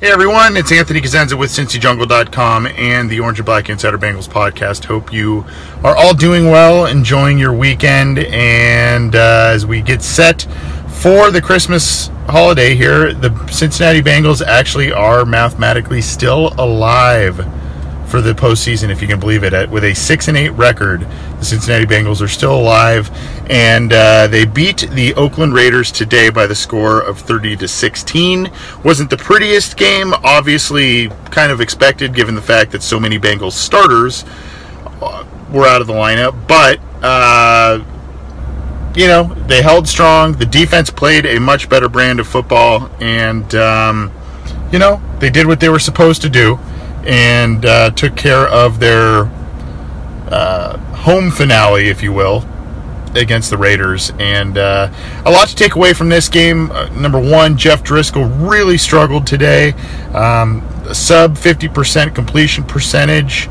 Hey everyone, it's Anthony Cosenza with CincyJungle.com and the Orange and Black Insider Bengals podcast. Hope you are all doing well, enjoying your weekend, and uh, as we get set for the Christmas holiday here, the Cincinnati Bengals actually are mathematically still alive for the postseason, if you can believe it. With a six and eight record, the Cincinnati Bengals are still alive, and uh, they beat the Oakland Raiders today by the score of 30 to 16. wasn't the prettiest game, obviously, kind of expected given the fact that so many Bengals starters uh, were out of the lineup, but. Uh, you know, they held strong. The defense played a much better brand of football, and um, you know they did what they were supposed to do and uh, took care of their uh, home finale, if you will, against the Raiders. And uh, a lot to take away from this game. Uh, number one, Jeff Driskel really struggled today. Um, sub 50% completion percentage.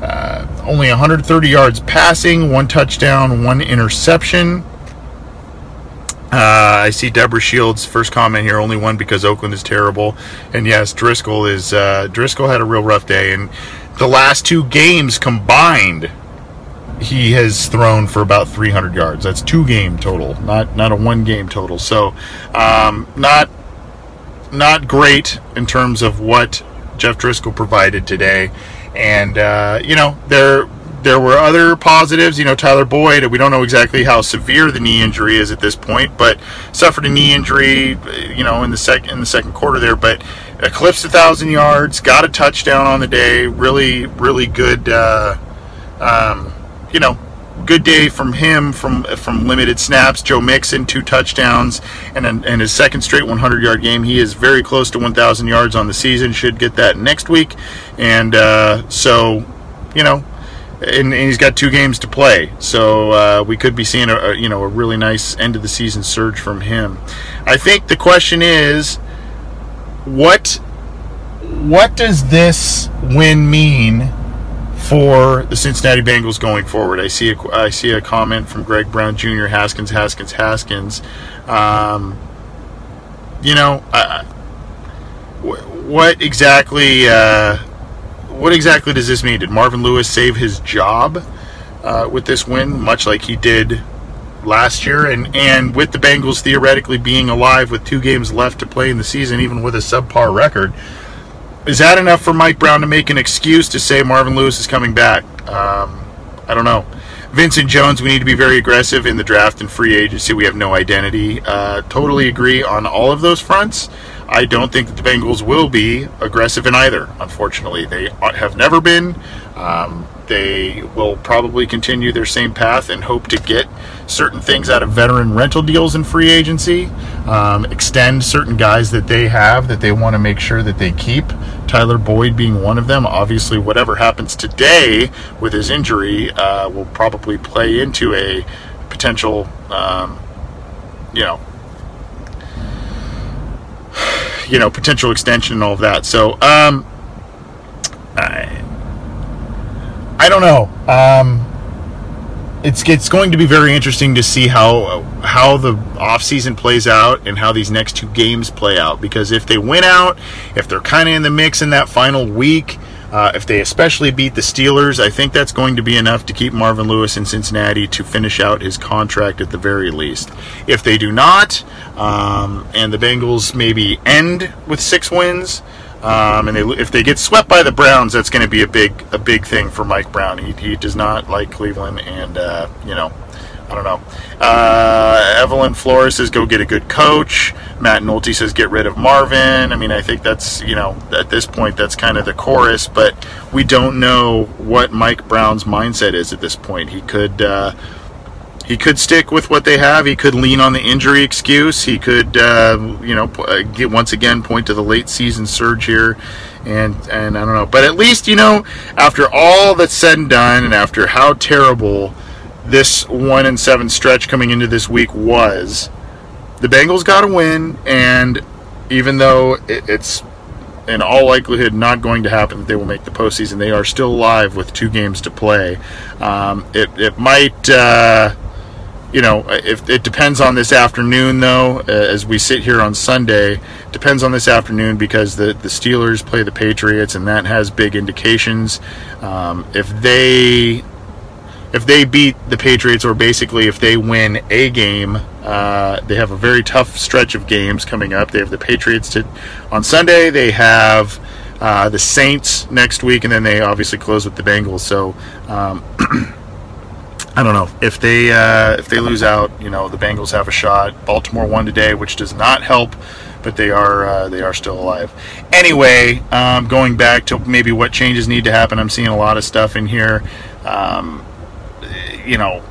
Uh, only 130 yards passing, one touchdown, one interception. Uh, I see Deborah Shields' first comment here. Only one because Oakland is terrible, and yes, Driskel is. Uh, Driskel had a real rough day, and the last two games combined, he has thrown for about 300 yards. That's two game total, not not a one game total. So, um, not not great in terms of what Jeff Driskel provided today, and uh, you know they're there were other positives. You know, Tyler Boyd, we don't know exactly how severe the knee injury is at this point, but suffered a knee injury, you know, in the second in the second quarter there, but eclipsed a thousand yards, got a touchdown on the day. Really, really good. Uh, um, you know, good day from him from from limited snaps. Joe Mixon two touchdowns and and his second straight 100 yard game. He is very close to 1,000 yards on the season. Should get that next week, and uh, so you know and, and, he's got two games to play, so uh, we could be seeing a, a, you know a really nice end of the season surge from him. I think the question is, what what does this win mean for the Cincinnati Bengals going forward? I see a, I see a comment from Greg Brown Jr. Haskins Haskins Haskins. Um, you know, what exactly? Uh, what exactly does this mean? Did Marvin Lewis save his job uh, with this win, much like he did last year? And and with the Bengals theoretically being alive with two games left to play in the season, even with a subpar record, is that enough for Mike Brown to make an excuse to say Marvin Lewis is coming back? Um, I don't know. Vincent Jones, we need to be very aggressive in the draft and free agency. We have no identity. Uh, totally agree on all of those fronts. I don't think that the Bengals will be aggressive in either. Unfortunately, they have never been. Um, they will probably continue their same path and hope to get certain things out of veteran rental deals in free agency, um, extend certain guys that they have that they want to make sure that they keep. Tyler Boyd being one of them. Obviously, whatever happens today with his injury uh, will probably play into a potential, um, you know, you know, potential extension and all of that. So, um, I, I don't know. Um, it's it's going to be very interesting to see how how the offseason plays out and how these next two games play out because if they win out, if they're kind of in the mix in that final week, uh, if they especially beat the Steelers, I think that's going to be enough to keep Marvin Lewis in Cincinnati to finish out his contract at the very least. If they do not, um, and the Bengals maybe end with six wins, um, and they, if they get swept by the Browns, that's going to be a big a big thing for Mike Brown. He, he does not like Cleveland, and uh, you know, I don't know. Uh, Evelyn Flores says go get a good coach. Matt Nolte says get rid of Marvin. I mean, I think that's you know at this point that's kind of the chorus, but we don't know what Mike Brown's mindset is at this point. He could. Uh, he could stick with what they have. He could lean on the injury excuse. He could, uh, you know, uh, get once again point to the late season surge here, and and I don't know. But at least you know, after all that's said and done, and after how terrible this one and seven stretch coming into this week was, the Bengals got a win, and even though it's in all likelihood not going to happen that they will make the postseason, they are still alive with two games to play. Um, it it might. Uh, you know, if it depends on this afternoon, though, uh, as we sit here on Sunday, depends on this afternoon because the the Steelers play the Patriots, and that has big indications. Um, if they if they beat the Patriots, or basically if they win a game, uh, they have a very tough stretch of games coming up. They have the Patriots to, on Sunday. They have uh, the Saints next week, and then they obviously close with the Bengals. So. Um, I don't know if they uh, if they lose out. You know, the Bengals have a shot. Baltimore won today, which does not help, but they are uh, they are still alive. Anyway, um, going back to maybe what changes need to happen. I'm seeing a lot of stuff in here. Um, you know,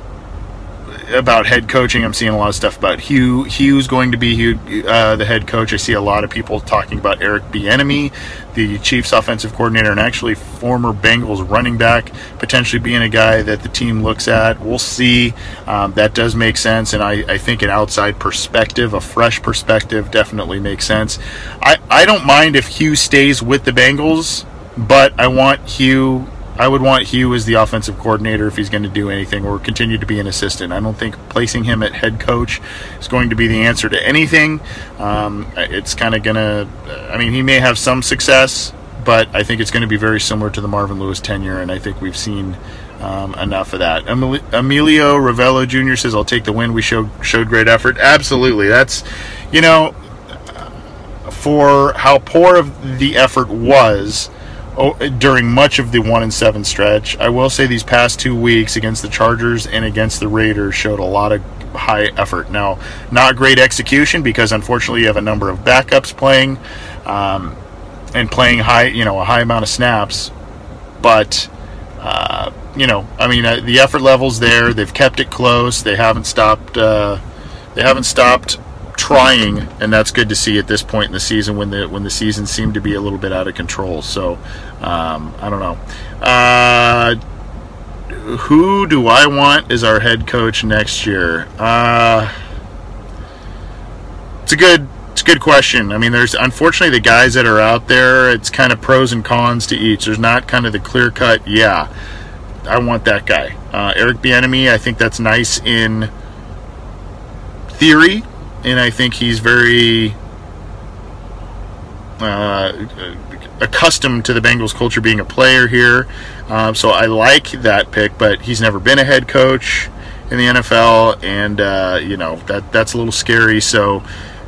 about head coaching. I'm seeing a lot of stuff about Hue. Hue's going to be uh, the head coach. I see a lot of people talking about Eric Bieniemy, the Chiefs' offensive coordinator, and actually former Bengals running back, potentially being a guy that the team looks at. We'll see. Um, that does make sense, and I, I, think an outside perspective, a fresh perspective, definitely makes sense. I, I don't mind if Hue stays with the Bengals, but I want Hue I would want Hue as the offensive coordinator if he's going to do anything or continue to be an assistant. I don't think placing him at head coach is going to be the answer to anything. Um, it's kind of going to, I mean, he may have some success, but I think it's going to be very similar to the Marvin Lewis tenure, and I think we've seen um, enough of that. Emilio Ravello Jr. says, "I'll take the win. We showed showed great effort. Absolutely. That's, you know, for how poor of the effort was." Oh, during much of the one and seven stretch. I will say these past two weeks against the Chargers and against the Raiders showed a lot of high effort. Now, not great execution because unfortunately you have a number of backups playing um, and playing high, you know, a high amount of snaps. But uh, you know, I mean, uh, the effort levels there. They've kept it close. They haven't stopped. Uh, they haven't stopped trying, and that's good to see at this point in the season when the when the season seemed to be a little bit out of control. So um, I don't know. Uh, who do I want as our head coach next year? Uh, it's a good it's a good question. I mean, there's unfortunately the guys that are out there. It's kind of pros and cons to each. There's not kind of the clear cut. Yeah, I want that guy. Uh, Eric Bieniemy. I think that's nice in theory and I think he's very uh, accustomed to the Bengals culture being a player here. Um, so I like that pick, but he's never been a head coach in the NFL, and uh, you know that that's a little scary. So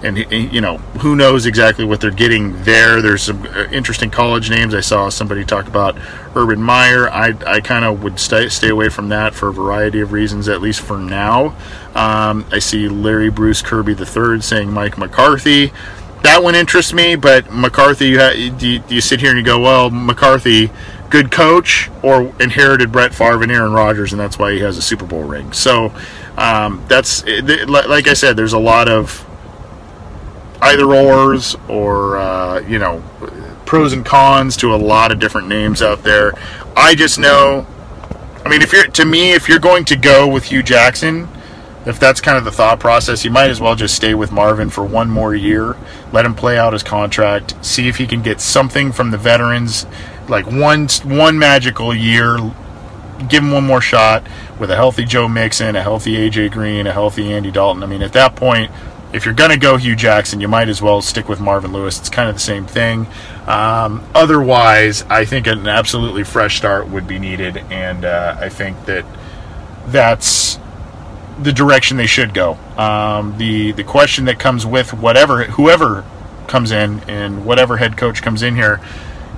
and you know who knows exactly what they're getting there. There's some uh, interesting college names. I saw somebody talk about Urban Meyer. I, I kind of would stay stay away from that for a variety of reasons, at least for now. Um, I see Larry Bruce Kirby III saying Mike McCarthy. That one interests me, but McCarthy, you, ha- do you, you sit here and you go, well, McCarthy, good coach, or inherited Brett Favre and Aaron Rodgers, and that's why he has a Super Bowl ring. So um, that's like I said. There's a lot of either ors or uh, you know pros and cons to a lot of different names out there. I just know. I mean, if you're to me, if you're going to go with Hue Jackson, if that's kind of the thought process, you might as well just stay with Marvin for one more year, let him play out his contract, see if he can get something from the veterans, like one one magical year, give him one more shot with a healthy Joe Mixon, a healthy AJ Green, a healthy Andy Dalton. I mean, at that point, if you're going to go Hue Jackson, you might as well stick with Marvin Lewis. It's kind of the same thing. Um, otherwise, I think an absolutely fresh start would be needed, and uh, I think that that's the direction they should go. Um, the the question that comes with whatever whoever comes in and whatever head coach comes in here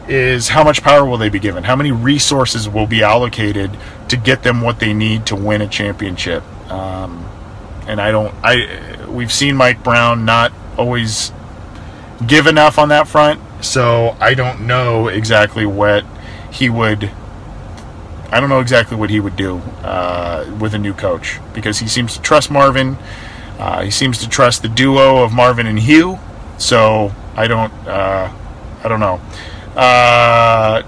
is how much power will they be given? How many resources will be allocated to get them what they need to win a championship? Um, and I don't. I we've seen Mike Brown not always give enough on that front, so I don't know exactly what he would. I don't know exactly what he would do uh, with a new coach because he seems to trust Marvin. Uh, he seems to trust the duo of Marvin and Hue. So I don't. Uh, I don't know. Uh,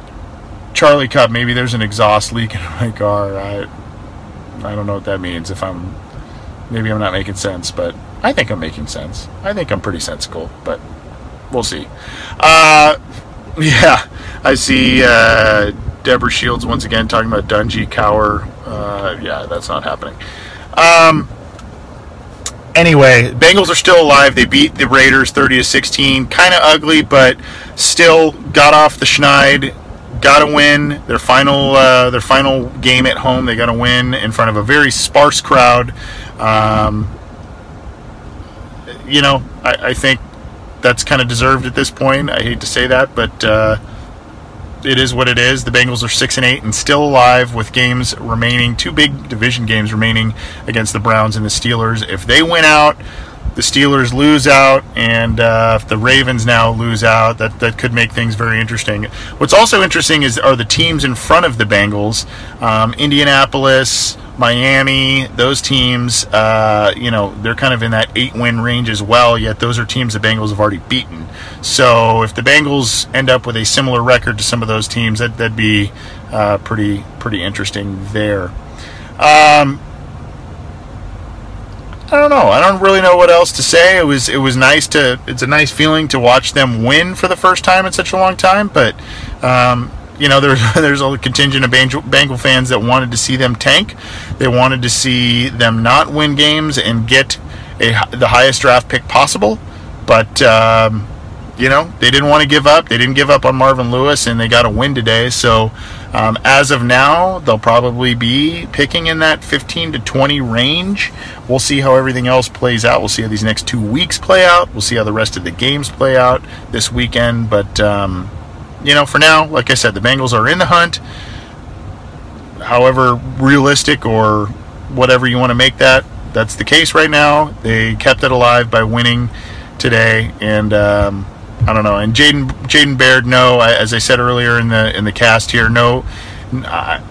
Charlie Cup. Maybe there's an exhaust leak in my car. I, I don't know what that means. If I'm, maybe I'm not making sense, but I think I'm making sense. I think I'm pretty sensible, but we'll see. Uh, yeah, I see uh, Deborah Shields once again talking about Dungy Cower. Uh, yeah, that's not happening. Um, anyway, Bengals are still alive. They beat the Raiders 30 to 16. Kind of ugly, but still got off the schneid. Got to win their final uh, their final game at home. They got to win in front of a very sparse crowd. Um, you know, I, I think that's kind of deserved at this point. I hate to say that, but uh, it is what it is. The Bengals are six and eight and still alive with games remaining, two big division games remaining against the Browns and the Steelers. If they win out, the Steelers lose out, and uh, if the Ravens now lose out, that that could make things very interesting. What's also interesting is are the teams in front of the Bengals, um, Indianapolis. Miami, those teams, uh, you know, they're kind of in that eight win range as well, yet those are teams the Bengals have already beaten. So if the Bengals end up with a similar record to some of those teams, that, that'd be uh, pretty, pretty interesting there. Um, I don't know. I don't really know what else to say. It was it was nice to. It's a nice feeling to watch them win for the first time in such a long time. But um, you know, there's there's a contingent of Bengal fans that wanted to see them tank. They wanted to see them not win games and get a, the highest draft pick possible. But um, you know, they didn't want to give up. They didn't give up on Marvin Lewis, and they got a win today. So um, as of now, they'll probably be picking in that 15 to 20 range. We'll see how everything else plays out. We'll see how these next two weeks play out. We'll see how the rest of the games play out this weekend. But um, you know, for now, like I said, the Bengals are in the hunt. However realistic or whatever you want to make that, that's the case right now. They kept it alive by winning today, and um, I don't know. And Jaden Jaden Baird, no, as I said earlier in the in the cast here, no. I,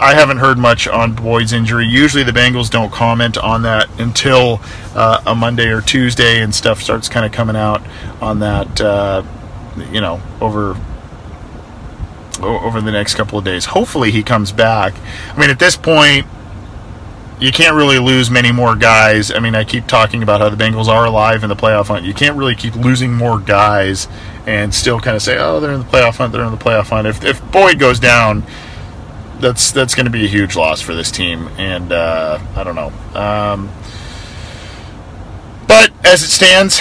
I haven't heard much on Boyd's injury. Usually the Bengals don't comment on that until uh, a Monday or Tuesday, and stuff starts kind of coming out on that. Uh, you know, over over the next couple of days. Hopefully he comes back. I mean, at this point, you can't really lose many more guys. I mean, I keep talking about how the Bengals are alive in the playoff hunt. You can't really keep losing more guys and still kind of say, "Oh, they're in the playoff hunt. They're in the playoff hunt." If if Boyd goes down, that's that's going to be a huge loss for this team. And uh, I don't know. Um, but as it stands,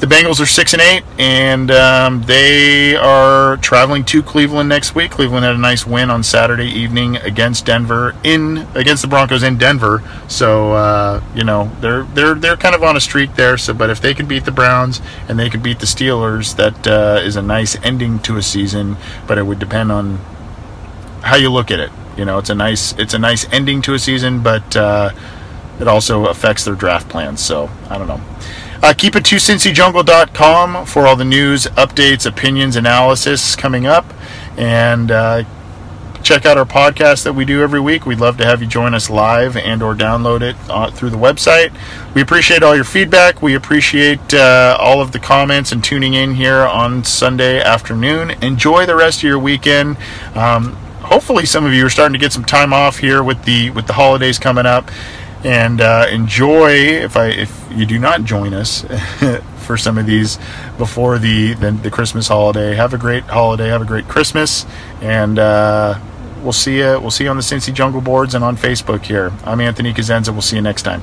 the Bengals are six and eight, and um, they are traveling to Cleveland next week. Cleveland had a nice win on Saturday evening against Denver in against the Broncos in Denver. So uh, you know they're they're they're kind of on a streak there. So, but if they can beat the Browns and they can beat the Steelers, that uh, is a nice ending to a season. But it would depend on how you look at it. You know, it's a nice it's a nice ending to a season, but. Uh, it also affects their draft plans. So I don't know. Uh, keep it to cincyjungle.com for all the news, updates, opinions, analysis coming up. And uh, check out our podcast that we do every week. We'd love to have you join us live and or download it uh, through the website. We appreciate all your feedback. We appreciate uh, all of the comments and tuning in here on Sunday afternoon. Enjoy the rest of your weekend. Um, hopefully some of you are starting to get some time off here with the with the holidays coming up and uh, enjoy. If I if you do not join us for some of these before the, the the Christmas holiday, have a great holiday. Have a great Christmas, and uh, we'll see you. We'll see you on the Cincy Jungle boards and on Facebook. Here, I'm Anthony Cosenza. We'll see you next time.